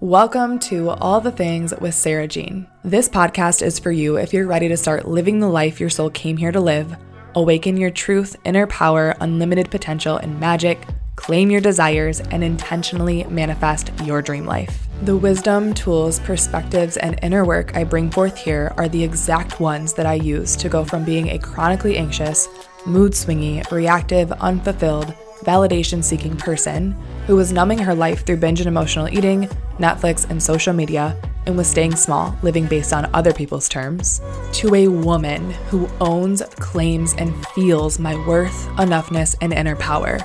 Welcome to All the Things with Sarah Jean. This podcast is for you if you're ready to start living the life your soul came here to live, awaken your truth, inner power, unlimited potential, and magic, claim your desires, and intentionally manifest your dream life. The wisdom, tools, perspectives, and inner work I bring forth here are the exact ones that I use to go from being a chronically anxious, mood swingy, reactive, unfulfilled, validation seeking person who was numbing her life through binge and emotional eating, Netflix, and social media, and was staying small, living based on other people's terms, to a woman who owns, claims, and feels my worth, enoughness, and inner power.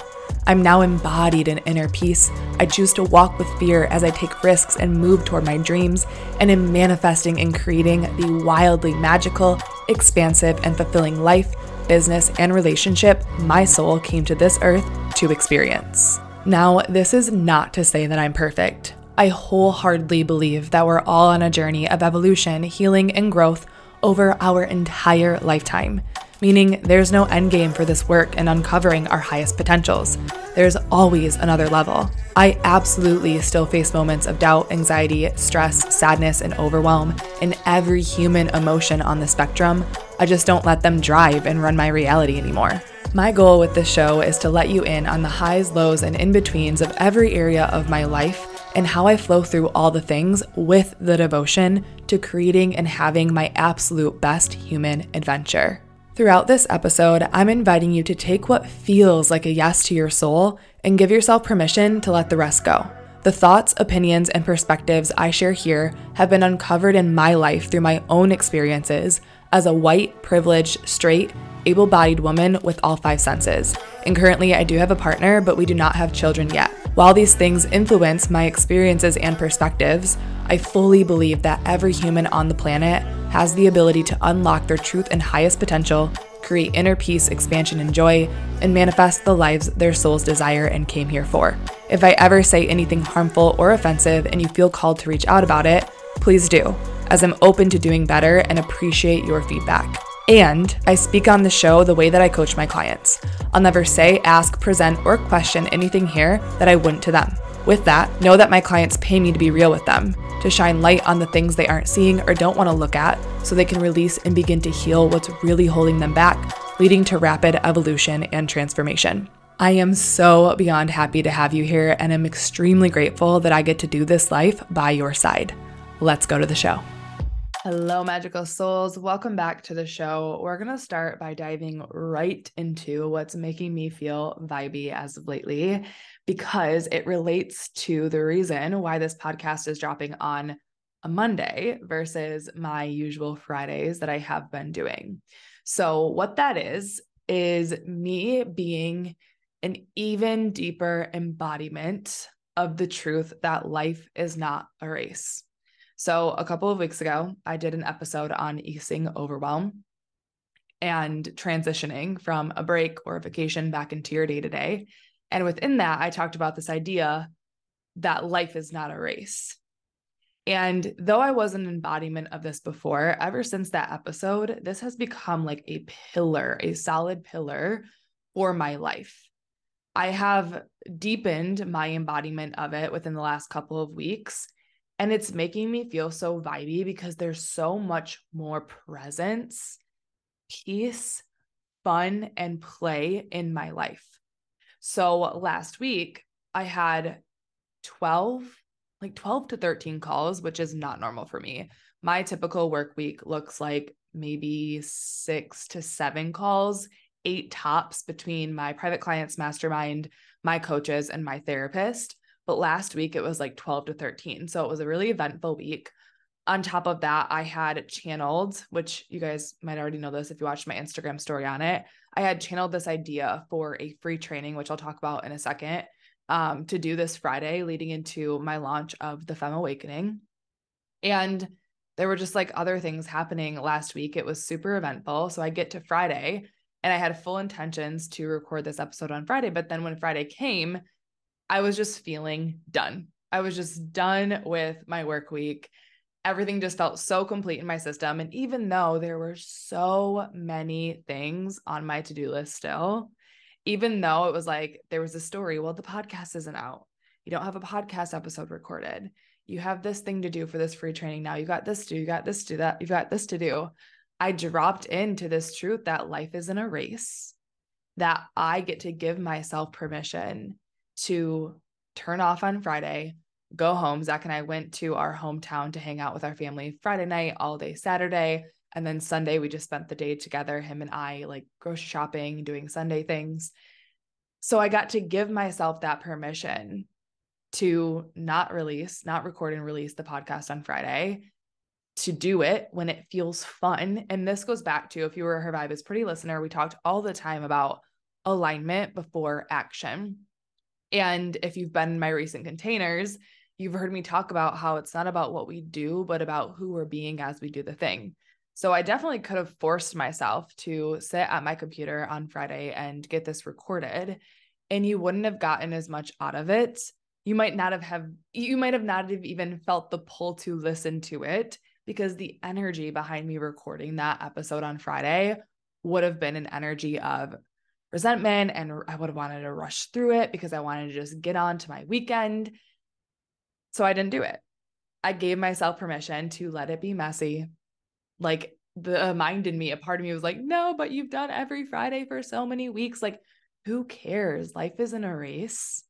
I'm now embodied in inner peace. I choose to walk with fear as I take risks and move toward my dreams, and am manifesting and creating the wildly magical, expansive, and fulfilling life business, and relationship my soul came to this earth to experience. Now, this is not to say that I'm perfect. I wholeheartedly believe that we're all on a journey of evolution, healing, and growth over our entire lifetime, meaning there's no end game for this work in uncovering our highest potentials. There's always another level. I absolutely still face moments of doubt, anxiety, stress, sadness, and overwhelm in every human emotion on the spectrum. I just don't let them drive and run my reality anymore. My goal with this show is to let you in on the highs, lows, and in betweens of every area of my life and how I flow through all the things with the devotion to creating and having my absolute best human adventure. Throughout this episode, I'm inviting you to take what feels like a yes to your soul and give yourself permission to let the rest go. The thoughts, opinions, and perspectives I share here have been uncovered in my life through my own experiences as a white, privileged, straight, able bodied woman with all five senses. And currently, I do have a partner, but we do not have children yet. While these things influence my experiences and perspectives, I fully believe that every human on the planet has the ability to unlock their truth and highest potential, create inner peace, expansion, and joy, and manifest the lives their souls desire and came here for. If I ever say anything harmful or offensive and you feel called to reach out about it, please do, as I'm open to doing better and appreciate your feedback. And I speak on the show the way that I coach my clients. I'll never say, ask, present, or question anything here that I wouldn't to them. With that, know that my clients pay me to be real with them, to shine light on the things they aren't seeing or don't want to look at so they can release and begin to heal what's really holding them back, leading to rapid evolution and transformation. I am so beyond happy to have you here, and I'm extremely grateful that I get to do this life by your side. Let's go to the show. Hello, magical souls. Welcome back to the show. We're going to start by diving right into what's making me feel vibey as of lately, because it relates to the reason why this podcast is dropping on a Monday versus my usual Fridays that I have been doing. So, what that is, is me being an even deeper embodiment of the truth that life is not a race. So, a couple of weeks ago, I did an episode on easing overwhelm and transitioning from a break or a vacation back into your day to day. And within that, I talked about this idea that life is not a race. And though I was an embodiment of this before, ever since that episode, this has become like a pillar, a solid pillar for my life. I have deepened my embodiment of it within the last couple of weeks. And it's making me feel so vibey because there's so much more presence, peace, fun, and play in my life. So last week, I had 12, like 12 to 13 calls, which is not normal for me. My typical work week looks like maybe six to seven calls, eight tops between my private clients, mastermind, my coaches, and my therapist. But last week it was like 12 to 13. So it was a really eventful week. On top of that, I had channeled, which you guys might already know this if you watched my Instagram story on it. I had channeled this idea for a free training, which I'll talk about in a second, um, to do this Friday leading into my launch of the Femme Awakening. And there were just like other things happening last week. It was super eventful. So I get to Friday and I had full intentions to record this episode on Friday. But then when Friday came, I was just feeling done. I was just done with my work week. Everything just felt so complete in my system. And even though there were so many things on my to do list still, even though it was like there was a story, well, the podcast isn't out. You don't have a podcast episode recorded. You have this thing to do for this free training now. You got this to do, you got this to do that, you've got this to do. I dropped into this truth that life isn't a race, that I get to give myself permission to turn off on Friday, go home. Zach and I went to our hometown to hang out with our family Friday night, all day Saturday. And then Sunday, we just spent the day together, him and I, like grocery shopping, doing Sunday things. So I got to give myself that permission to not release, not record and release the podcast on Friday, to do it when it feels fun. And this goes back to if you were a Her Vibe is Pretty listener, we talked all the time about alignment before action. And if you've been in my recent containers, you've heard me talk about how it's not about what we do, but about who we're being as we do the thing. So I definitely could have forced myself to sit at my computer on Friday and get this recorded and you wouldn't have gotten as much out of it. You might not have have you might have not have even felt the pull to listen to it because the energy behind me recording that episode on Friday would have been an energy of resentment and I would have wanted to rush through it because I wanted to just get on to my weekend. So I didn't do it. I gave myself permission to let it be messy, like the uh, mind in me, a part of me was like, no, but you've done every Friday for so many weeks. Like, who cares? Life isn't a race.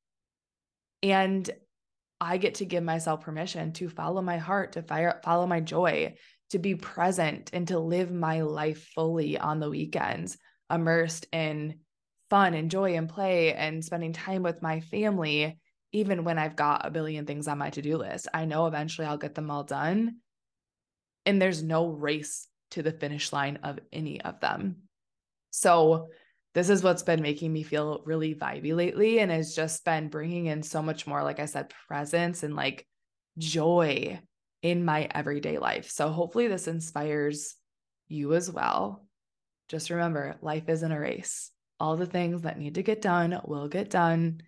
And I get to give myself permission to follow my heart, to fire, follow my joy, to be present and to live my life fully on the weekends, immersed in fun and joy and play and spending time with my family, even when I've got a billion things on my to do list. I know eventually I'll get them all done and there's no race to the finish line of any of them. So, this is what's been making me feel really vibey lately and has just been bringing in so much more like I said presence and like joy in my everyday life. So hopefully this inspires you as well. Just remember, life isn't a race. All the things that need to get done will get done.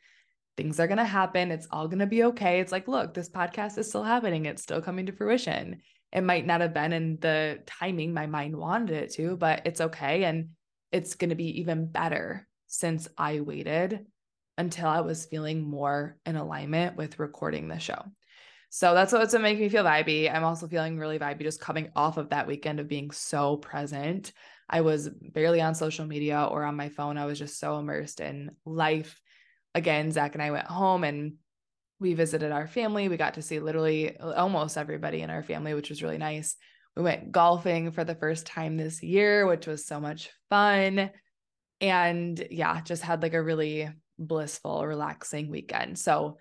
Things are going to happen. It's all going to be okay. It's like, look, this podcast is still happening. It's still coming to fruition it might not have been in the timing my mind wanted it to, but it's okay. And it's going to be even better since I waited until I was feeling more in alignment with recording the show. So that's what's making me feel vibey. I'm also feeling really vibey just coming off of that weekend of being so present. I was barely on social media or on my phone. I was just so immersed in life. Again, Zach and I went home and we visited our family. We got to see literally uh, almost everybody in our family, which was really nice. We went golfing for the first time this year, which was so much fun. And yeah, just had like a really blissful, relaxing weekend. So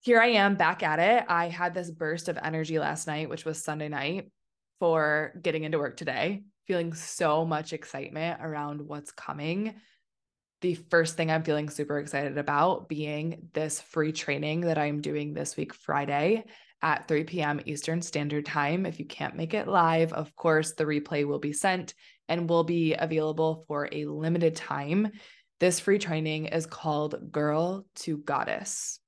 here I am back at it. I had this burst of energy last night, which was Sunday night for getting into work today, feeling so much excitement around what's coming the first thing I'm feeling super excited about being this free training that I'm doing this week, Friday at 3 p.m. Eastern Standard Time. If you can't make it live, of course, the replay will be sent and will be available for a limited time. This free training is called Girl to Goddess.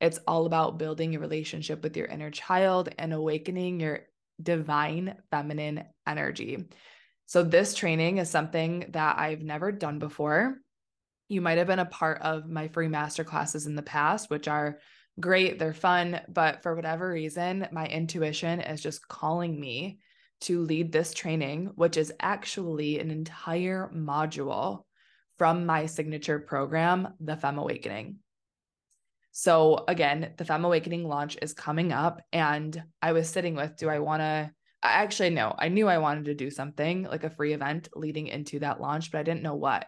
It's all about building a relationship with your inner child and awakening your divine feminine energy. So, this training is something that I've never done before. You might have been a part of my free master classes in the past, which are great, they're fun, but for whatever reason, my intuition is just calling me to lead this training, which is actually an entire module from my signature program, The Femme Awakening. So, again, the Femme Awakening launch is coming up, and I was sitting with do I want to? Actually, no, I knew I wanted to do something like a free event leading into that launch, but I didn't know what.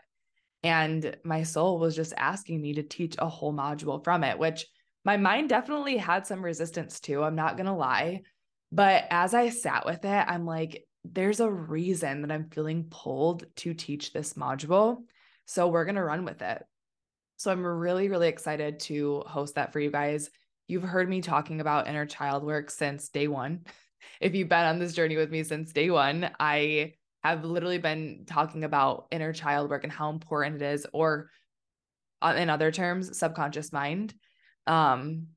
And my soul was just asking me to teach a whole module from it, which my mind definitely had some resistance to. I'm not going to lie. But as I sat with it, I'm like, there's a reason that I'm feeling pulled to teach this module. So we're going to run with it. So I'm really, really excited to host that for you guys. You've heard me talking about inner child work since day one. If you've been on this journey with me since day one, I have literally been talking about inner child work and how important it is, or uh, in other terms, subconscious mind, um,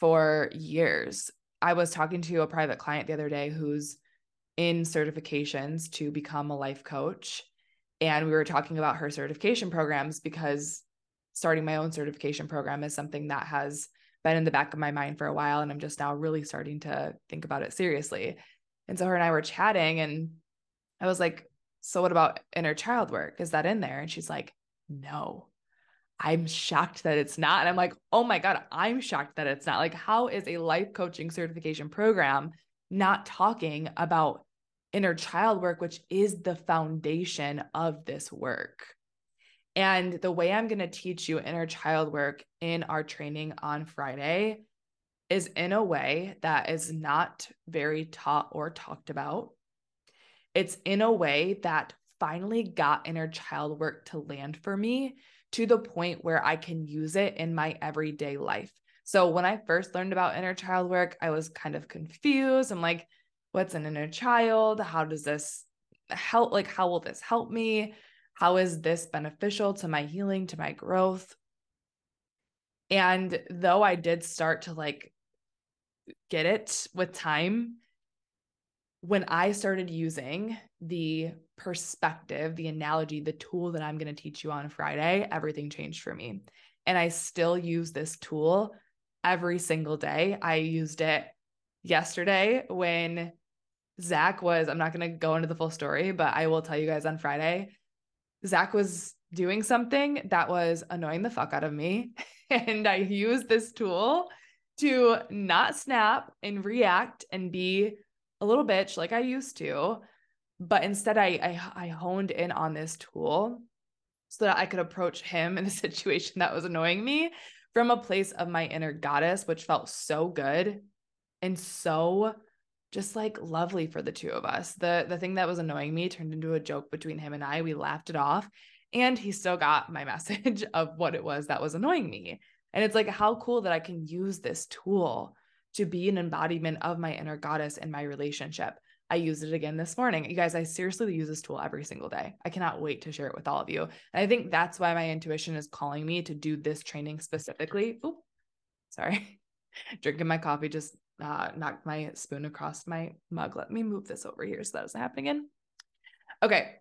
for years. I was talking to a private client the other day who's in certifications to become a life coach. And we were talking about her certification programs because starting my own certification program is something that has been in the back of my mind for a while. And I'm just now really starting to think about it seriously. And so her and I were chatting, and I was like, So what about inner child work? Is that in there? And she's like, No. I'm shocked that it's not. And I'm like, oh my God, I'm shocked that it's not. Like, how is a life coaching certification program not talking about inner child work, which is the foundation of this work? And the way I'm going to teach you inner child work in our training on Friday is in a way that is not very taught or talked about. It's in a way that finally got inner child work to land for me to the point where I can use it in my everyday life. So when I first learned about inner child work, I was kind of confused. I'm like, what's an inner child? How does this help? Like, how will this help me? How is this beneficial to my healing, to my growth? And though I did start to like get it with time, when I started using the perspective, the analogy, the tool that I'm going to teach you on Friday, everything changed for me. And I still use this tool every single day. I used it yesterday when Zach was, I'm not going to go into the full story, but I will tell you guys on Friday. Zach was doing something that was annoying the fuck out of me. And I used this tool to not snap and react and be a little bitch like I used to. But instead, I, I, I honed in on this tool so that I could approach him in a situation that was annoying me from a place of my inner goddess, which felt so good and so just like lovely for the two of us. The the thing that was annoying me turned into a joke between him and I. We laughed it off and he still got my message of what it was that was annoying me. And it's like how cool that I can use this tool to be an embodiment of my inner goddess in my relationship. I used it again this morning. You guys, I seriously use this tool every single day. I cannot wait to share it with all of you. And I think that's why my intuition is calling me to do this training specifically. Oop, sorry. Drinking my coffee just uh, knocked my spoon across my mug. Let me move this over here so that doesn't happen again. Okay.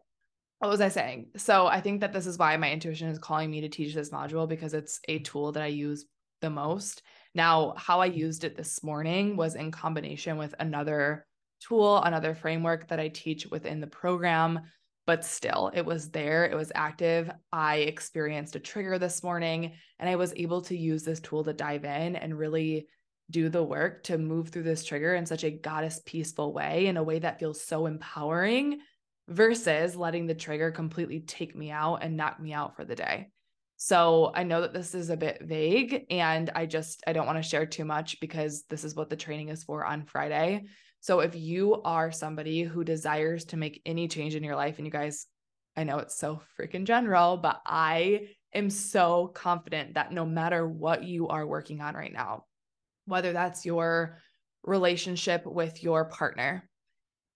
What was I saying? So I think that this is why my intuition is calling me to teach this module because it's a tool that I use the most. Now, how I used it this morning was in combination with another tool, another framework that I teach within the program, but still, it was there, it was active. I experienced a trigger this morning, and I was able to use this tool to dive in and really do the work to move through this trigger in such a goddess peaceful way, in a way that feels so empowering versus letting the trigger completely take me out and knock me out for the day. So I know that this is a bit vague and I just I don't want to share too much because this is what the training is for on Friday. So if you are somebody who desires to make any change in your life and you guys I know it's so freaking general, but I am so confident that no matter what you are working on right now, whether that's your relationship with your partner,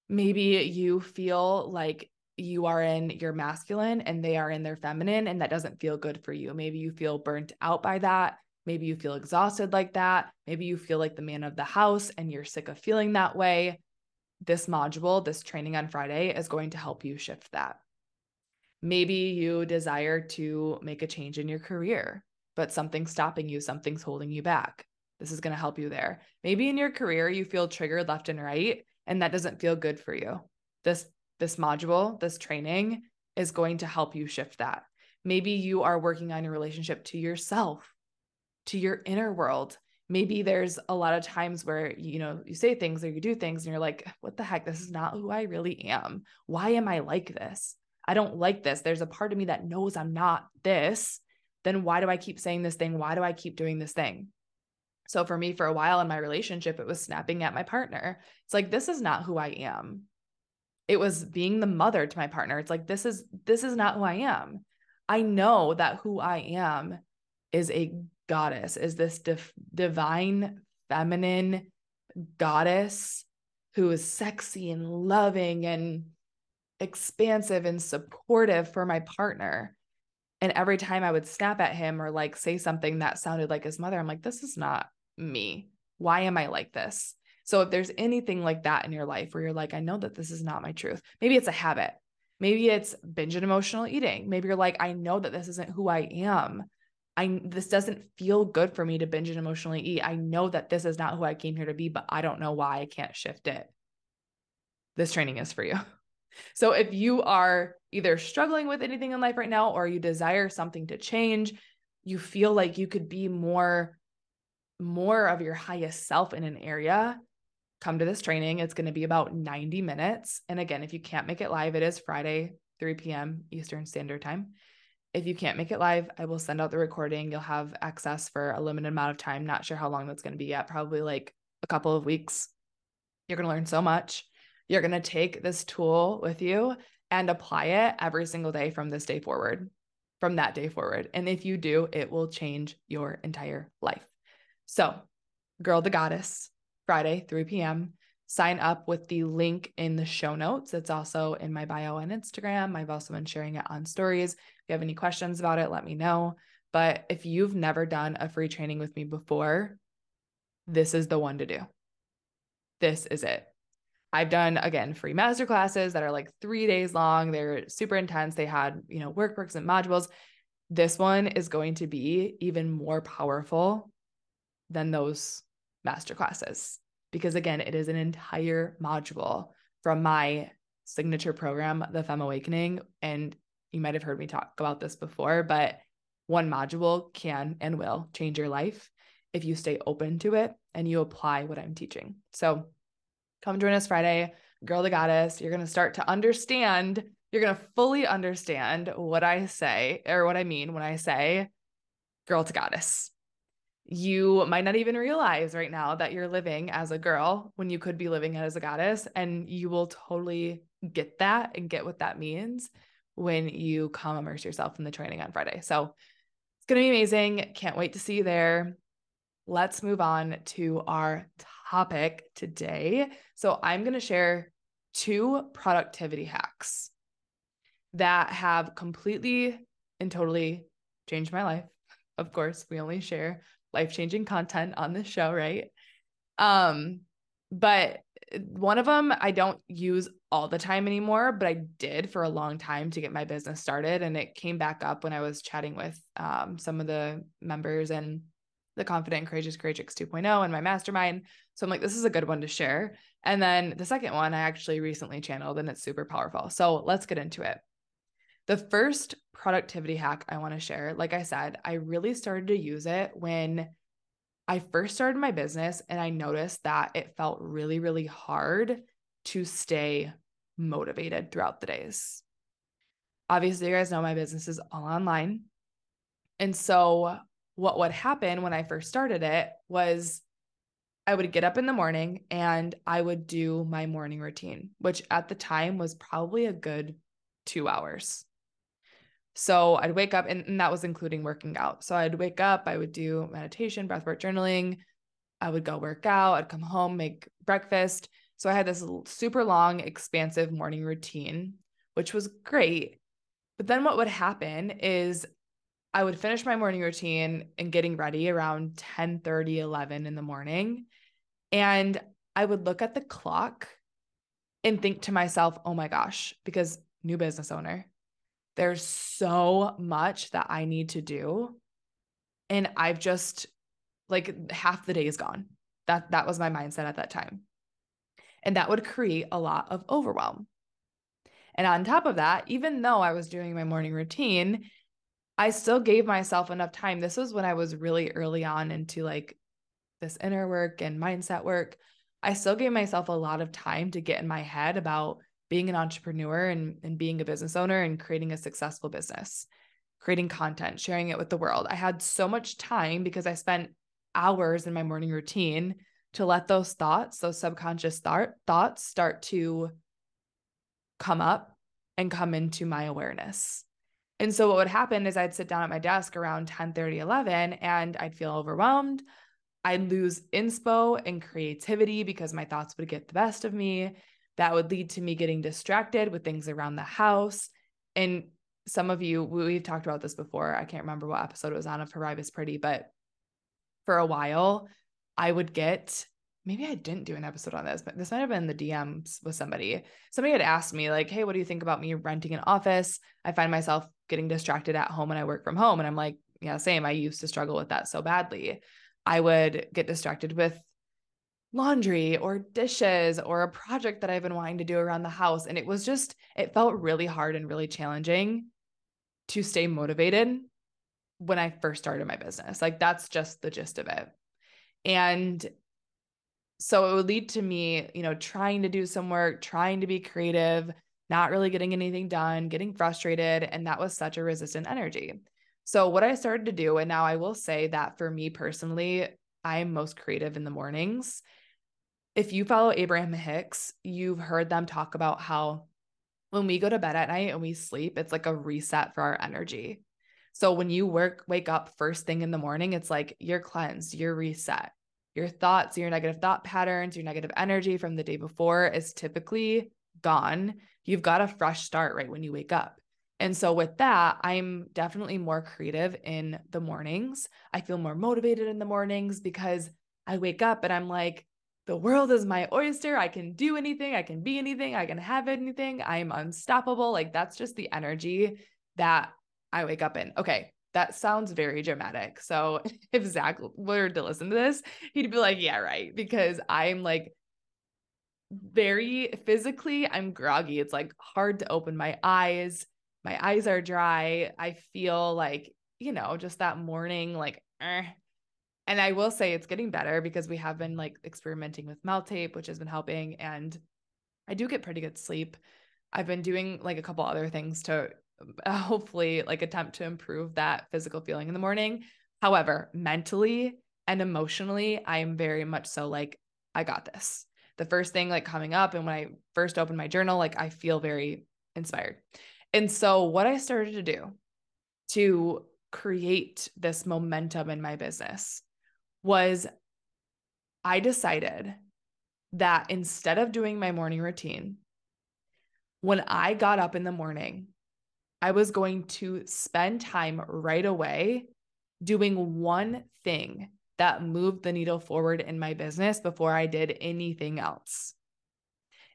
maybe you feel like you are in your masculine and they are in their feminine, and that doesn't feel good for you. Maybe you feel burnt out by that. Maybe you feel exhausted like that. Maybe you feel like the man of the house and you're sick of feeling that way. This module, this training on Friday, is going to help you shift that. Maybe you desire to make a change in your career, but something's stopping you, something's holding you back. This is going to help you there. Maybe in your career, you feel triggered left and right, and that doesn't feel good for you. This this module, this training is going to help you shift that. Maybe you are working on your relationship to yourself, to your inner world. Maybe there's a lot of times where, you know, you say things or you do things and you're like, what the heck? This is not who I really am. Why am I like this? I don't like this. There's a part of me that knows I'm not this. Then why do I keep saying this thing? Why do I keep doing this thing? So for me, for a while in my relationship, it was snapping at my partner. It's like, this is not who I am. It was being the mother to my partner. It's like this is this is not who i am. I know that who i am is a goddess is this divine feminine goddess who is sexy and loving and expansive and supportive for my partner. And every time i would snap at him or like say something that sounded like his mother i'm like this is not me why am i like this so if there's anything like that in your life where you're like, I know that this is not my truth, maybe it's a habit. Maybe it's binge and emotional eating. Maybe you're like, I know that this isn't who I am. I this doesn't feel good for me to binge and emotionally eat. I know that this is not who I came here to be, but I don't know why I can't shift it. This training is for you. So if you are either struggling with anything in life right now or you desire something to change, you feel like you could be more more of your highest self in an area, come to this training. It's going to be about 90 minutes. And again, if you can't make it live, it is Friday, 3 p.m. Eastern Standard Time. If you can't make it live, I will send out the recording. You'll have access for a limited amount of time. Not sure how long that's going to be yet, probably like a couple of weeks. You're going to learn so much. You're going to take this tool with you and apply it every single day from this day forward, from that day forward. And if you do, it will change your entire life. So, Girl to Goddess, Friday, 3 p.m. Sign up with the link in the show notes. It's also in my bio on Instagram. I've also been sharing it on stories. If you have any questions about it, let me know. But if you've never done a free training with me before, this is the one to do. This is it. I've done again free master classes that are like three days long. They're super intense. They had, you know, workbooks and modules. This one is going to be even more powerful than those master classes because again, it is an entire module from my signature program, the Femme Awakening. And you might have heard me talk about this before, but one module can and will change your life if you stay open to it and you apply what I'm teaching. So Come join us Friday, Girl to Goddess. You're going to start to understand, you're going to fully understand what I say or what I mean when I say girl to goddess. You might not even realize right now that you're living as a girl when you could be living as a goddess. And you will totally get that and get what that means when you come immerse yourself in the training on Friday. So it's going to be amazing. Can't wait to see you there. Let's move on to our topic today. So, I'm going to share two productivity hacks that have completely and totally changed my life. Of course, we only share life-changing content on this show, right? Um, but one of them I don't use all the time anymore, but I did for a long time to get my business started. And it came back up when I was chatting with um, some of the members and the Confident Courageous Courageous 2.0 and my mastermind. So I'm like, this is a good one to share. And then the second one I actually recently channeled and it's super powerful. So let's get into it. The first productivity hack I want to share, like I said, I really started to use it when I first started my business and I noticed that it felt really, really hard to stay motivated throughout the days. Obviously, you guys know my business is all online. And so what would happen when I first started it was I would get up in the morning and I would do my morning routine, which at the time was probably a good two hours. So I'd wake up, and, and that was including working out. So I'd wake up, I would do meditation, breathwork, journaling. I would go work out, I'd come home, make breakfast. So I had this super long, expansive morning routine, which was great. But then what would happen is I would finish my morning routine and getting ready around 10 30, 11 in the morning. And I would look at the clock and think to myself, oh my gosh, because new business owner, there's so much that I need to do. And I've just like half the day is gone. That that was my mindset at that time. And that would create a lot of overwhelm. And on top of that, even though I was doing my morning routine, I still gave myself enough time. This was when I was really early on into like this inner work and mindset work. I still gave myself a lot of time to get in my head about being an entrepreneur and, and being a business owner and creating a successful business, creating content, sharing it with the world. I had so much time because I spent hours in my morning routine to let those thoughts, those subconscious thought, thoughts start to come up and come into my awareness. And so what would happen is I'd sit down at my desk around 10 30, 11, and I'd feel overwhelmed. I'd lose inspo and creativity because my thoughts would get the best of me. That would lead to me getting distracted with things around the house. And some of you, we've talked about this before. I can't remember what episode it was on of Her is Pretty, but for a while, I would get maybe I didn't do an episode on this, but this might have been the DMs with somebody. Somebody had asked me, like, hey, what do you think about me renting an office? I find myself getting distracted at home and I work from home. And I'm like, yeah, same. I used to struggle with that so badly. I would get distracted with laundry or dishes or a project that I've been wanting to do around the house. And it was just, it felt really hard and really challenging to stay motivated when I first started my business. Like that's just the gist of it. And so it would lead to me, you know, trying to do some work, trying to be creative, not really getting anything done, getting frustrated. And that was such a resistant energy. So, what I started to do, and now I will say that for me personally, I'm most creative in the mornings. If you follow Abraham Hicks, you've heard them talk about how when we go to bed at night and we sleep, it's like a reset for our energy. So when you work, wake up first thing in the morning, it's like you're cleansed, you're reset your thoughts, your negative thought patterns, your negative energy from the day before is typically gone. You've got a fresh start right when you wake up. And so, with that, I'm definitely more creative in the mornings. I feel more motivated in the mornings because I wake up and I'm like, the world is my oyster. I can do anything. I can be anything. I can have anything. I'm unstoppable. Like, that's just the energy that I wake up in. Okay that sounds very dramatic. So if Zach were to listen to this, he'd be like, yeah, right. Because I'm like very physically, I'm groggy. It's like hard to open my eyes. My eyes are dry. I feel like, you know, just that morning, like, eh. And I will say it's getting better because we have been like experimenting with melt tape, which has been helping. And I do get pretty good sleep. I've been doing like a couple other things to um, hopefully like attempt to improve that physical feeling in the morning. However, mentally and emotionally, I am very much so like, I got this. The first thing like coming up, and when I first opened my journal, like I feel very inspired. And so, what I started to do to create this momentum in my business was I decided that instead of doing my morning routine, when I got up in the morning, I was going to spend time right away doing one thing that moved the needle forward in my business before I did anything else.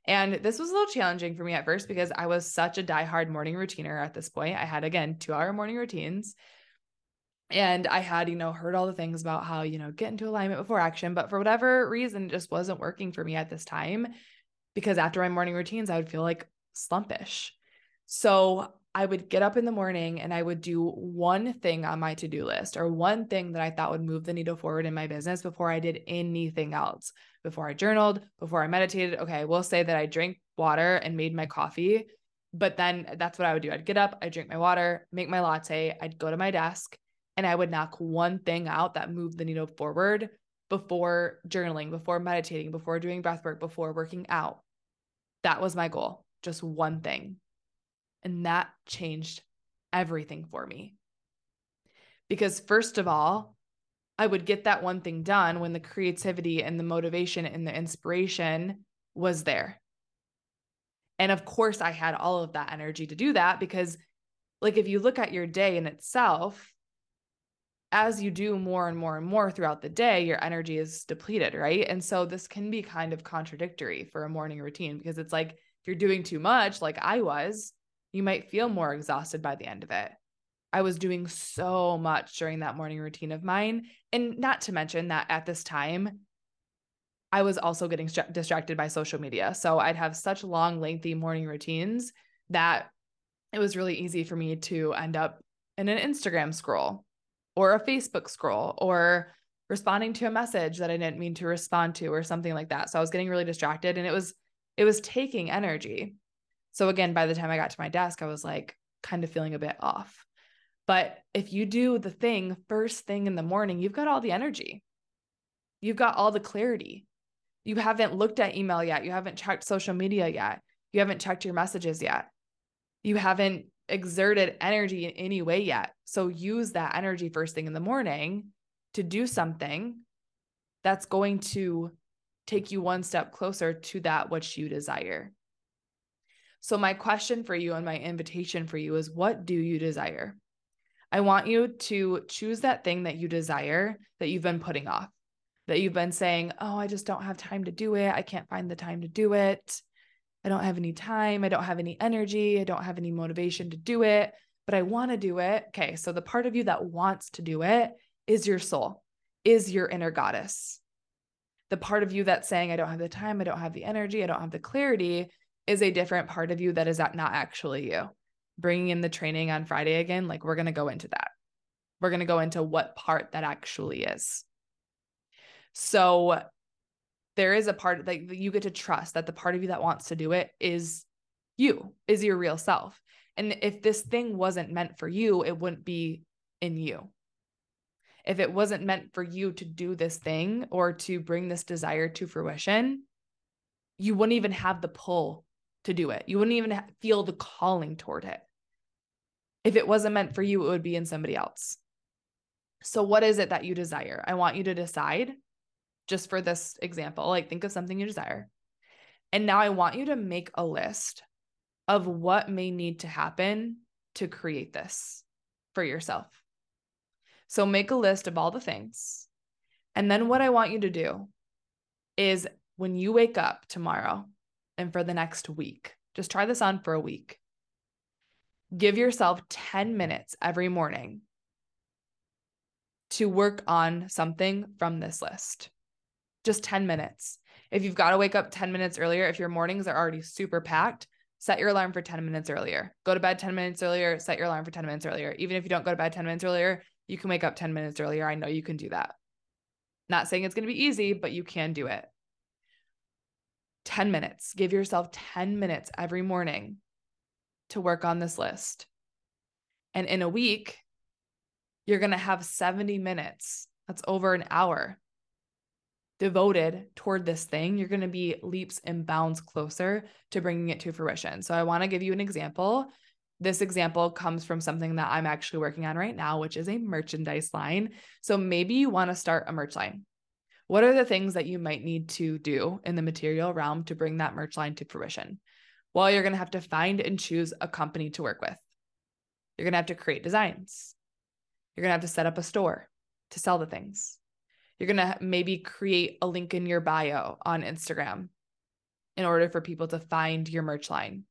And this was a little challenging for me at first because I was such a diehard morning routiner at this point. I had, again, two hour morning routines. And I had, you know, heard all the things about how, you know, get into alignment before action. But for whatever reason, it just wasn't working for me at this time because after my morning routines, I would feel like slumpish. So I would get up in the morning and I would do one thing on my to do list or one thing that I thought would move the needle forward in my business before I did anything else. Before I journaled, before I meditated. Okay, we'll say that I drank water and made my coffee, but then that's what I would do. I'd get up, I'd drink my water, make my latte, I'd go to my desk, and I would knock one thing out that moved the needle forward before journaling, before meditating, before doing breath work, before working out. That was my goal, just one thing. And that changed everything for me. Because, first of all, I would get that one thing done when the creativity and the motivation and the inspiration was there. And of course, I had all of that energy to do that because, like, if you look at your day in itself, as you do more and more and more throughout the day, your energy is depleted, right? And so this can be kind of contradictory for a morning routine because it's like if you're doing too much, like I was, you might feel more exhausted by the end of it. I was doing so much during that morning routine of mine. And not to mention that at this time, I was also getting st- distracted by social media. So I'd have such long, lengthy morning routines that it was really easy for me to end up in an Instagram scroll or a Facebook scroll or responding to a message that I didn't mean to respond to or something like that. So I was getting really distracted and it was it was taking energy. So again, by the time I got to my desk, I was like kind of feeling a bit off. But if you do the thing first thing in the morning, you've got all the energy. You've got all the clarity. You haven't looked at email yet. You haven't checked social media yet. You haven't checked your messages yet. You haven't exerted energy in any way yet. So use that energy first thing in the morning to do something that's going to take you one step closer to that which you desire. So, my question for you and my invitation for you is what do you desire? I want you to choose that thing that you desire that you've been putting off, that you've been saying, Oh, I just don't have time to do it. I can't find the time to do it. I don't have any time. I don't have any energy. I don't have any motivation to do it. but I want to do it. Okay. So the part of you that wants to do it is your soul, is your inner goddess. The part of you that's saying, I don't have the time, I don't have the energy, I don't have the clarity is a different part of you that is not actually you. Bringing in the training on Friday again, like we're going to go into that. We're going to go into what part that actually is. So there is a part that you get to trust that the part of you that wants to do it is you, is your real self. And if this thing wasn't meant for you, it wouldn't be in you. If it wasn't meant for you to do this thing or to bring this desire to fruition, you wouldn't even have the pull to do it. You wouldn't even feel the calling toward it. If it wasn't meant for you, it would be in somebody else. So, what is it that you desire? I want you to decide, just for this example, like think of something you desire. And now I want you to make a list of what may need to happen to create this for yourself. So make a list of all the things. And then what I want you to do is when you wake up tomorrow and for the next week, just try this on for a week. Give yourself 10 minutes every morning to work on something from this list. Just 10 minutes. If you've got to wake up 10 minutes earlier, if your mornings are already super packed, set your alarm for 10 minutes earlier. Go to bed 10 minutes earlier, set your alarm for 10 minutes earlier. Even if you don't go to bed 10 minutes earlier, you can wake up 10 minutes earlier. I know you can do that. Not saying it's going to be easy, but you can do it. 10 minutes. Give yourself 10 minutes every morning to work on this list. And in a week, you're going to have 70 minutes. That's over an hour devoted toward this thing, you're going to be leaps and bounds closer to bringing it to fruition. So I want to give you an example. This example comes from something that I'm actually working on right now, which is a merchandise line. So maybe you want to start a merch line. What are the things that you might need to do in the material realm to bring that merch line to fruition? Well, you're going to have to find and choose a company to work with. You're going to have to create designs. You're going to have to set up a store to sell the things. You're going to maybe create a link in your bio on Instagram in order for people to find your merch line.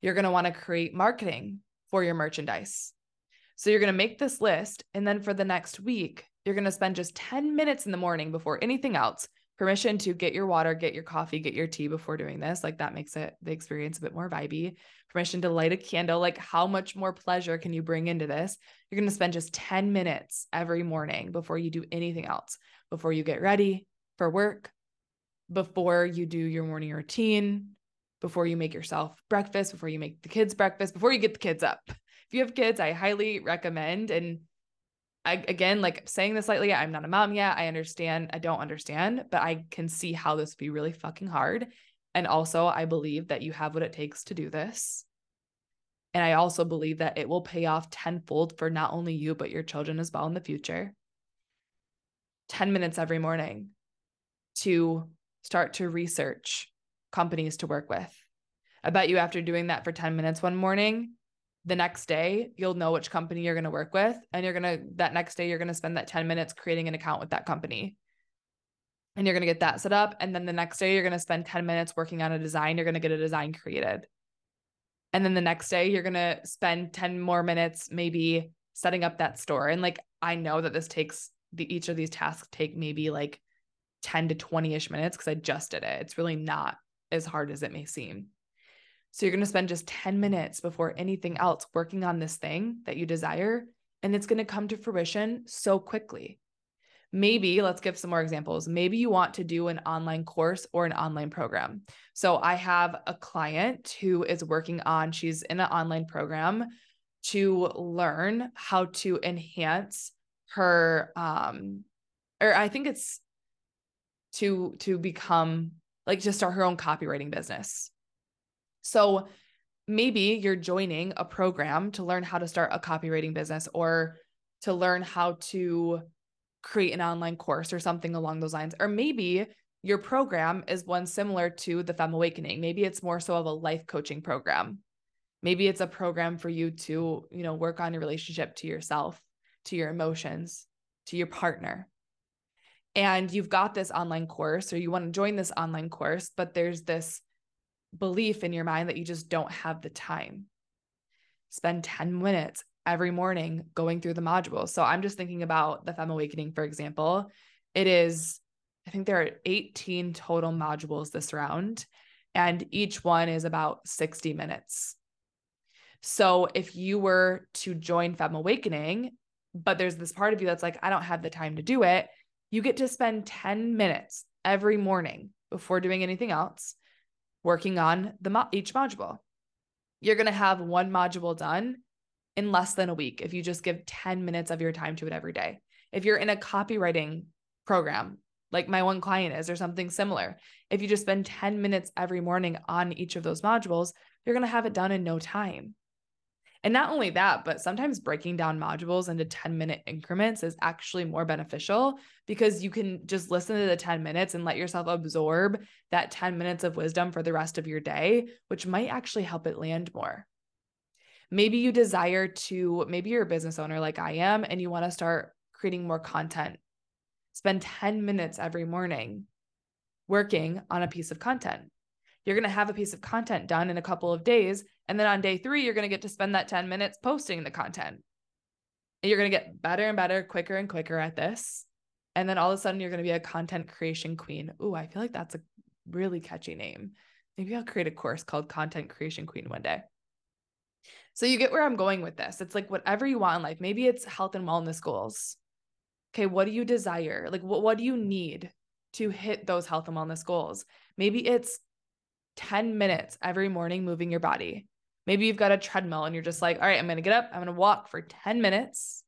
You're going to want to create marketing for your merchandise. So you're going to make this list. And then for the next week, you're going to spend just 10 minutes in the morning before anything else. Permission to get your water, get your coffee, get your tea before doing this. Like that makes it the experience a bit more vibey. Permission to light a candle. Like, how much more pleasure can you bring into this? You're going to spend just 10 minutes every morning before you do anything else, before you get ready for work, before you do your morning routine, before you make yourself breakfast, before you make the kids breakfast, before you get the kids up. If you have kids, I highly recommend and I, again, like saying this lightly, I'm not a mom yet. I understand. I don't understand, but I can see how this would be really fucking hard. And also, I believe that you have what it takes to do this. And I also believe that it will pay off tenfold for not only you, but your children as well in the future. 10 minutes every morning to start to research companies to work with. I bet you after doing that for 10 minutes one morning, the next day you'll know which company you're going to work with and you're going to that next day you're going to spend that 10 minutes creating an account with that company. And you're going to get that set up and then the next day you're going to spend 10 minutes working on a design you're going to get a design created. And then the next day you're going to spend 10 more minutes maybe setting up that store. And like i know that this takes the each of these tasks take maybe like 10 to 20ish minutes because i just did it. It's really not as hard as it may seem so you're going to spend just 10 minutes before anything else working on this thing that you desire, and it's going to come to fruition so quickly. Maybe let's give some more examples. Maybe you want to do an online course or an online program. So I have a client who is working on, she's in an online program to learn how to enhance her um or I think it's to to become like to start her own copywriting business. So maybe you're joining a program to learn how to start a copywriting business or to learn how to create an online course or something along those lines. Or maybe your program is one similar to the Femme Awakening. Maybe it's more so of a life coaching program. Maybe it's a program for you to, you know, work on your relationship to yourself, to your emotions, to your partner. And you've got this online course or you want to join this online course, but there's this belief in your mind that you just don't have the time. spend 10 minutes every morning going through the modules. So I'm just thinking about the Femme Awakening, for example. It is, I think there are 18 total modules this round, and each one is about 60 minutes. So if you were to join Femme Awakening, but there's this part of you that's like, I don't have the time to do it, you get to spend 10 minutes every morning before doing anything else working on the mo- each module. You're going to have one module done in less than a week if you just give 10 minutes of your time to it every day. If you're in a copywriting program, like my one client is, or something similar, if you just spend 10 minutes every morning on each of those modules, you're going to have it done in no time. And not only that, but sometimes breaking down modules into 10 minute increments is actually more beneficial because you can just listen to the 10 minutes and let yourself absorb that 10 minutes of wisdom for the rest of your day, which might actually help it land more. Maybe you desire to, maybe you're a business owner like I am, and you want to start creating more content. Spend 10 minutes every morning working on a piece of content. You're going to have a piece of content done in a couple of days. And then on day three, you're going to get to spend that 10 minutes posting the content. And you're going to get better and better, quicker and quicker at this. And then all of a sudden, you're going to be a content creation queen. Ooh, I feel like that's a really catchy name. Maybe I'll create a course called Content Creation Queen one day. So you get where I'm going with this. It's like whatever you want in life. Maybe it's health and wellness goals. Okay, what do you desire? Like what what do you need to hit those health and wellness goals? Maybe it's 10 minutes every morning moving your body. Maybe you've got a treadmill and you're just like, all right, I'm going to get up, I'm going to walk for 10 minutes.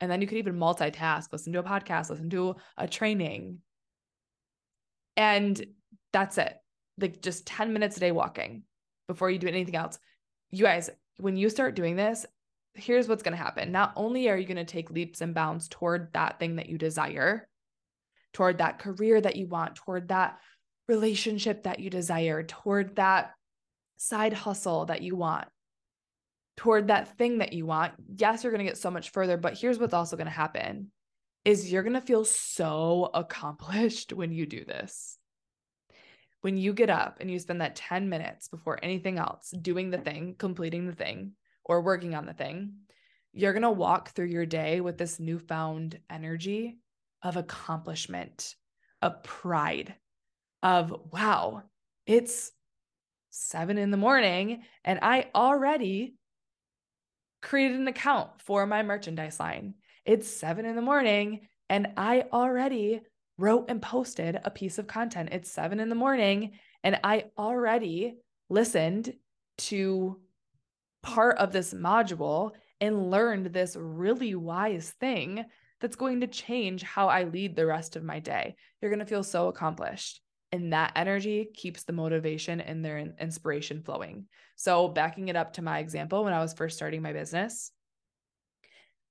And then you could even multitask, listen to a podcast, listen to a training. And that's it. Like just 10 minutes a day walking before you do anything else. You guys, when you start doing this, here's what's going to happen. Not only are you going to take leaps and bounds toward that thing that you desire, toward that career that you want, toward that relationship that you desire, toward that side hustle that you want, toward that thing that you want. Yes, you're going to get so much further, but here's what's also going to happen is you're going to feel so accomplished when you do this. When you get up and you spend that 10 minutes before anything else doing the thing, completing the thing, or working on the thing, you're going to walk through your day with this newfound energy of accomplishment, of pride, of wow, it's seven in the morning and I already created an account for my merchandise line. It's seven in the morning and I already wrote and posted a piece of content. It's seven in the morning and I already listened to part of this module and learned this really wise thing that's going to change how I lead the rest of my day. You're going to feel so accomplished and that energy keeps the motivation and their inspiration flowing. So, backing it up to my example, when I was first starting my business,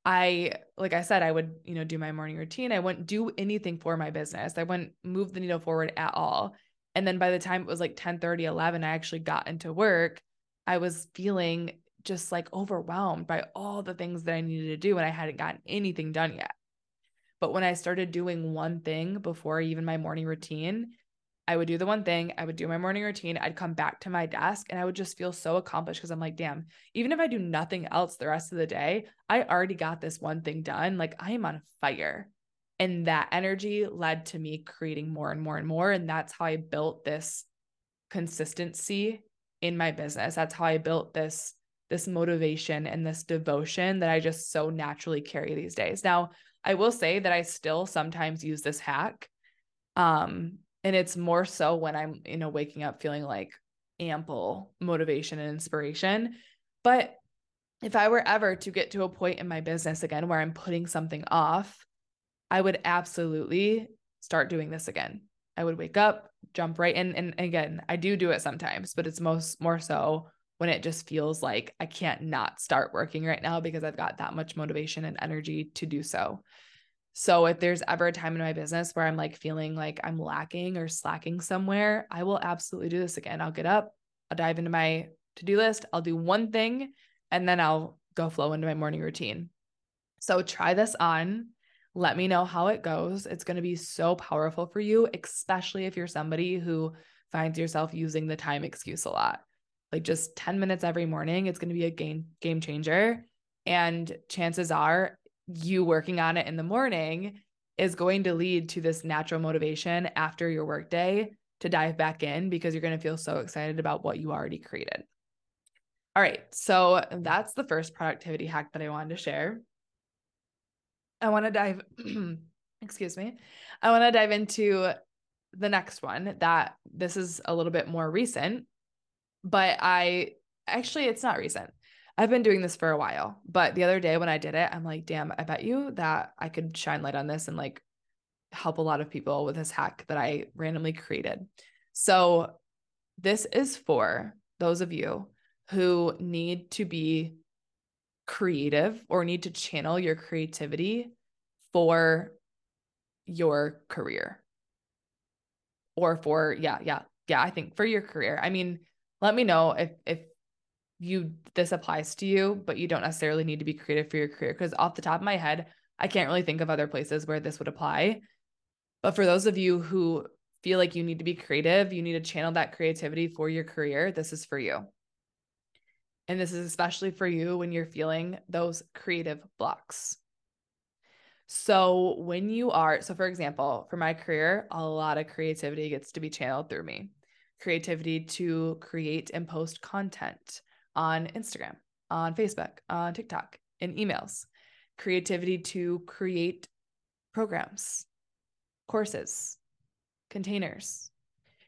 I, like I said, I would, you know, do my morning routine. I wouldn't do anything for my business. I wouldn't move the needle forward at all. And then by the time it was like 10 30, 11, I actually got into work. I was feeling just like overwhelmed by all the things that I needed to do. And I hadn't gotten anything done yet. But when I started doing one thing before even my morning routine, I would do the one thing, I would do my morning routine, I'd come back to my desk and I would just feel so accomplished because I'm like, damn, even if I do nothing else the rest of the day, I already got this one thing done. Like I am on fire. And that energy led to me creating more and more and more. And that's how I built this consistency in my business. That's how I built this this motivation and this devotion that I just so naturally carry these days. Now, I will say that I still sometimes use this hack um and it's more so when i'm you know waking up feeling like ample motivation and inspiration. But if i were ever to get to a point in my business again where i'm putting something off i would absolutely start doing this again. I would wake up jump right in and again i do do it sometimes but it's most more so when it just feels like i can't not start working right now because i've got that much motivation and energy to do so so if there's ever a time in my business where I'm like feeling like I'm lacking or slacking somewhere, I will absolutely do this again. I'll get up, I'll dive into my to-do list, I'll do one thing, and then I'll go flow into my morning routine. So try this on. Let me know how it goes. It's going to be so powerful for you, especially if you're somebody who finds yourself using the time excuse a lot. like just 10 minutes every morning, it's going to be a game game changer. And chances are you working on it in the morning is going to lead to this natural motivation after your workday to dive back in because you're going to feel so excited about what you already created. All right. So that's the first productivity hack that I wanted to share. I want to dive, excuse me. I want to dive into the next one that this is a little bit more recent, but I actually, it's not recent. I've been doing this for a while, but the other day when I did it, I'm like, damn, I bet you that I could shine light on this and like help a lot of people with this hack that I randomly created. So, this is for those of you who need to be creative or need to channel your creativity for your career or for yeah yeah yeah i think for your career i mean let me know if if you this applies to you but you don't necessarily need to be creative for your career because off the top of my head i can't really think of other places where this would apply. But for those of you who feel like you need to be creative you need to channel that creativity for your career this is for you. And this is especially for you when you're feeling those creative blocks. So when you are, so for example, for my career, a lot of creativity gets to be channeled through me. Creativity to create and post content on Instagram, on Facebook, on TikTok, in emails. Creativity to create programs, courses, containers,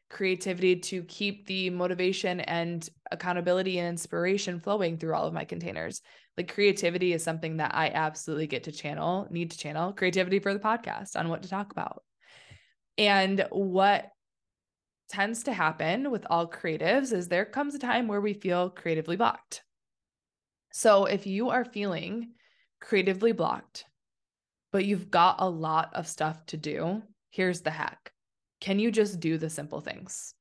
creativity to keep the motivation and accountability and inspiration flowing through all of my containers. Like creativity is something that I absolutely get to channel, need to channel creativity for the podcast on what to talk about. And what tends to happen with all creatives is there comes a time where we feel creatively blocked. So if you are feeling creatively blocked, but you've got a lot of stuff to do, here's the hack can you just do the simple things?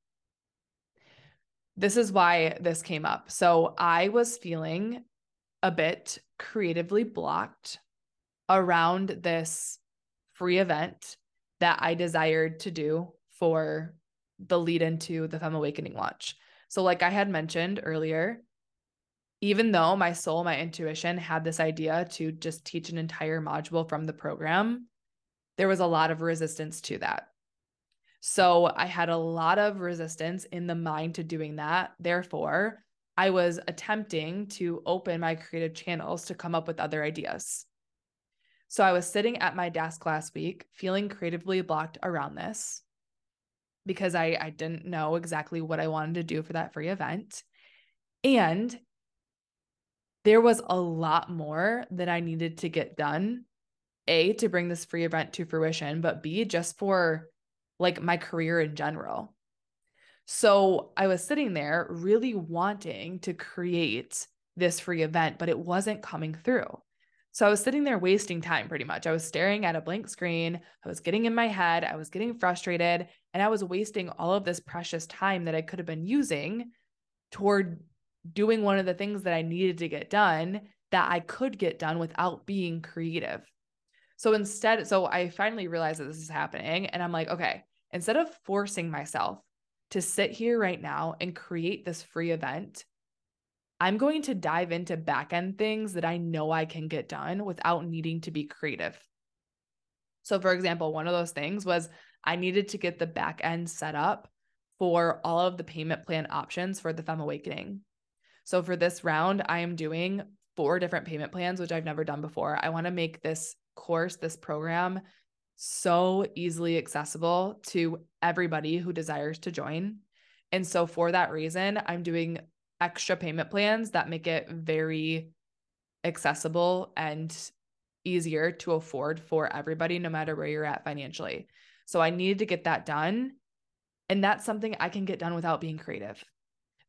This is why this came up. So I was feeling a bit creatively blocked around this free event that I desired to do for the lead into the Femme Awakening launch. So, like I had mentioned earlier, even though my soul, my intuition had this idea to just teach an entire module from the program, there was a lot of resistance to that. So I had a lot of resistance in the mind to doing that. Therefore, I was attempting to open my creative channels to come up with other ideas. So I was sitting at my desk last week feeling creatively blocked around this because I, I didn't know exactly what I wanted to do for that free event. And there was a lot more that I needed to get done. A, to bring this free event to fruition, but B, just for like my career in general. So I was sitting there really wanting to create this free event, but it wasn't coming through. So I was sitting there wasting time pretty much. I was staring at a blank screen. I was getting in my head. I was getting frustrated. And I was wasting all of this precious time that I could have been using toward doing one of the things that I needed to get done that I could get done without being creative. So instead, so I finally realized that this is happening. And I'm like, okay, instead of forcing myself to sit here right now and create this free event, I'm going to dive into back end things that I know I can get done without needing to be creative. So, for example, one of those things was I needed to get the back end set up for all of the payment plan options for the Femme Awakening. So, for this round, I am doing four different payment plans, which I've never done before. I want to make this course, this program, so easily accessible to everybody who desires to join. And so, for that reason, I'm doing extra payment plans that make it very accessible and easier to afford for everybody, no matter where you're at financially. So, I needed to get that done. And that's something I can get done without being creative.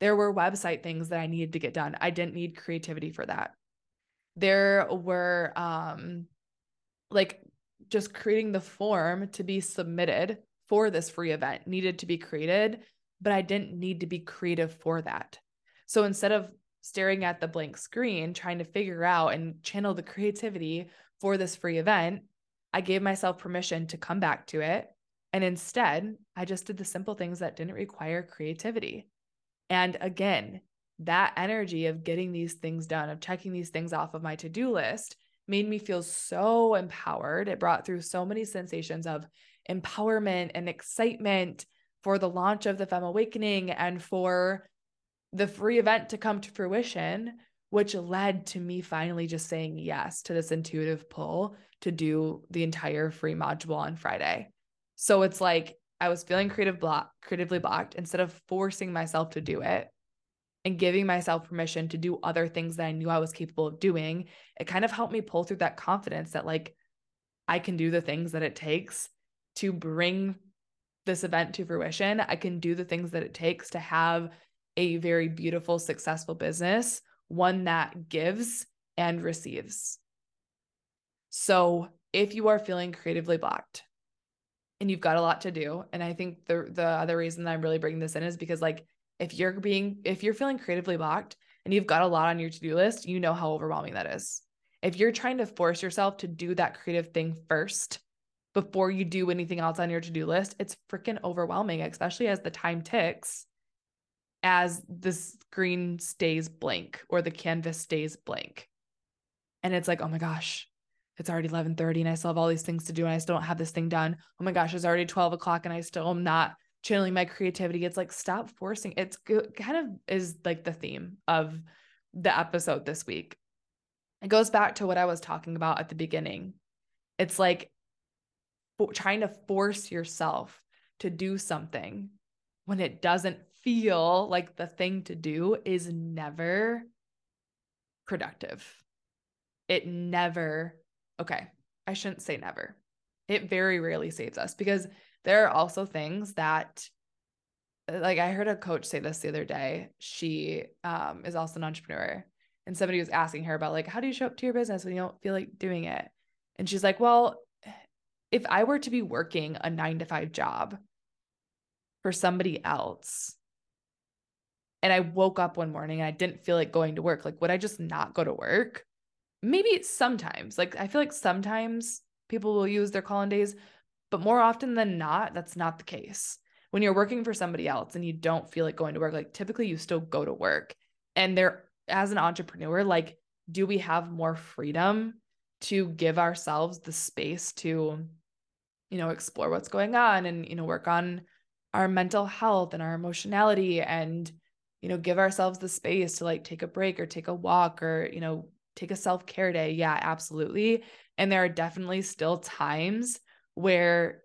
There were website things that I needed to get done. I didn't need creativity for that. There were um like just creating the form to be submitted for this free event needed to be created, but I didn't need to be creative for that. So instead of staring at the blank screen, trying to figure out and channel the creativity for this free event, I gave myself permission to come back to it. And instead, I just did the simple things that didn't require creativity. And again, that energy of getting these things done, of checking these things off of my to do list, made me feel so empowered. It brought through so many sensations of empowerment and excitement for the launch of the Femme Awakening and for the free event to come to fruition, which led to me finally just saying yes to this intuitive pull to do the entire free module on Friday. So it's like I was feeling creative block, creatively blocked instead of forcing myself to do it and giving myself permission to do other things that I knew I was capable of doing. It kind of helped me pull through that confidence that like I can do the things that it takes to bring this event to fruition. I can do the things that it takes to have a very beautiful, successful business, one that gives and receives. So, if you are feeling creatively blocked and you've got a lot to do, and I think the the other reason that I'm really bringing this in is because like if you're being if you're feeling creatively blocked and you've got a lot on your to-do list, you know how overwhelming that is. If you're trying to force yourself to do that creative thing first before you do anything else on your to-do list, it's freaking overwhelming, especially as the time ticks as the screen stays blank or the canvas stays blank. And it's like, oh my gosh, it's already 11:30 and I still have all these things to do and I still don't have this thing done. Oh my gosh, it's already 12 o'clock and I still am not channeling my creativity. It's like stop forcing. It's kind of is like the theme of the episode this week. It goes back to what I was talking about at the beginning. It's like trying to force yourself to do something when it doesn't feel like the thing to do is never productive. It never, okay, I shouldn't say never. It very rarely saves us because there are also things that like I heard a coach say this the other day. She um, is also an entrepreneur, and somebody was asking her about like, how do you show up to your business when you don't feel like doing it? And she's like, well, if I were to be working a nine to five job for somebody else, and I woke up one morning and I didn't feel like going to work, like, would I just not go to work? Maybe sometimes. Like, I feel like sometimes people will use their call in days, but more often than not, that's not the case. When you're working for somebody else and you don't feel like going to work, like, typically you still go to work. And there, as an entrepreneur, like, do we have more freedom to give ourselves the space to, you know, explore what's going on and, you know, work on our mental health and our emotionality and you know, give ourselves the space to like take a break or take a walk or, you know, take a self care day. Yeah, absolutely. And there are definitely still times where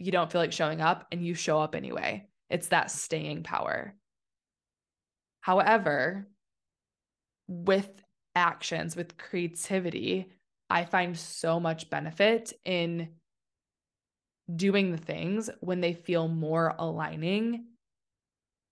you don't feel like showing up and you show up anyway. It's that staying power. However, with actions, with creativity, I find so much benefit in doing the things when they feel more aligning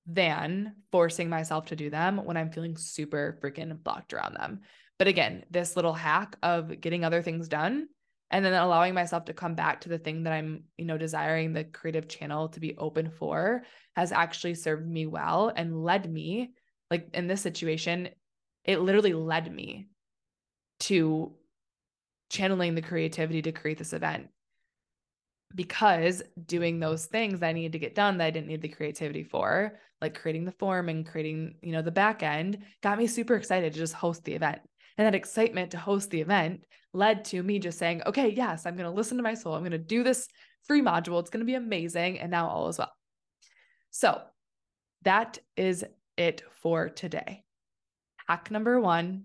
than forcing myself to do them when I'm feeling super freaking blocked around them. But again, this little hack of getting other things done and then allowing myself to come back to the thing that I'm, you know, desiring the creative channel to be open for has actually served me well and led me, like in this situation, it literally led me to channeling the creativity to create this event because doing those things that I needed to get done that I didn't need the creativity for, like creating the form and creating, you know, the back end, got me super excited to just host the event. And that excitement to host the event led to me just saying, okay, yes, I'm going to listen to my soul. I'm going to do this free module. It's going to be amazing. And now all is well. So that is it for today. Hack number one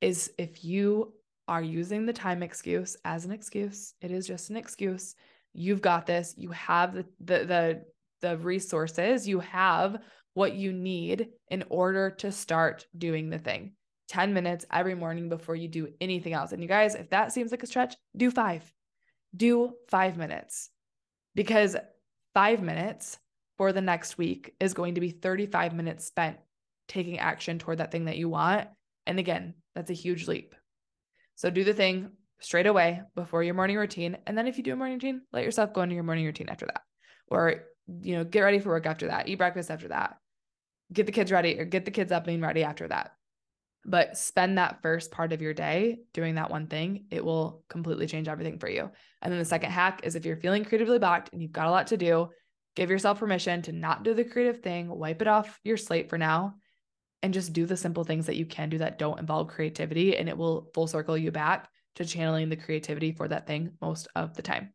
is if you are using the time excuse as an excuse, it is just an excuse you've got this you have the the the, resources you have what you need in order to start doing the thing. 10 minutes every morning before you do anything else. And you guys if that seems like a stretch do 5 do 5 minutes. Because 5 minutes for the next week is going to be 35 minutes spent taking action toward that thing that you want. And again that's a huge leap. So do the thing straight away before your morning routine. And then if you do a morning routine, let yourself go into your morning routine after that. Or, you know, get ready for work after that, eat breakfast after that, get the kids ready or get the kids up and ready after that. But spend that first part of your day doing that one thing. It will completely change everything for you. And then the second hack is if you're feeling creatively blocked and you've got a lot to do, give yourself permission to not do the creative thing, wipe it off your slate for now, and just do the simple things that you can do that don't involve creativity, and it will full circle you back to channeling the creativity for that thing most of the time.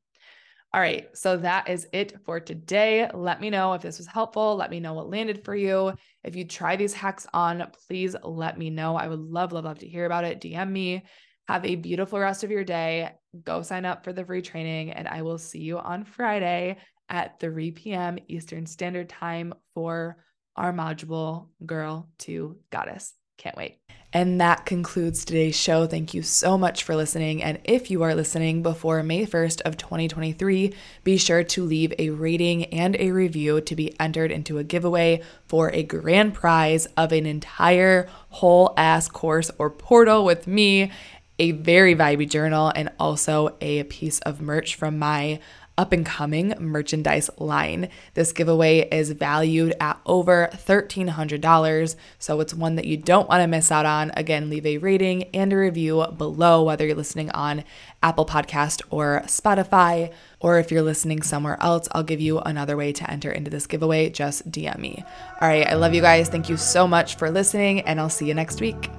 All right, so that is it for today. Let me know if this was helpful. Let me know what landed for you. If you try these hacks on, please let me know. I would love, love, love to hear about it. DM me. Have a beautiful rest of your day. Go sign up for the free training, and I will see you on Friday at 3 p.m. Eastern Standard Time for our module Girl to Goddess. Can't wait. And that concludes today's show. Thank you so much for listening. And if you are listening before May 1st of 2023, be sure to leave a rating and a review to be entered into a giveaway for a grand prize of an entire whole ass course or portal with me, a very vibey journal, and also a piece of merch from my up and coming merchandise line. This giveaway is valued at over $1,300, so it's one that you don't want to miss out on. Again, leave a rating and a review below, whether you're listening on Apple Podcast or Spotify, or if you're listening somewhere else, I'll give you another way to enter into this giveaway. Just DM me. All right, I love you guys. Thank you so much for listening, and I'll see you next week.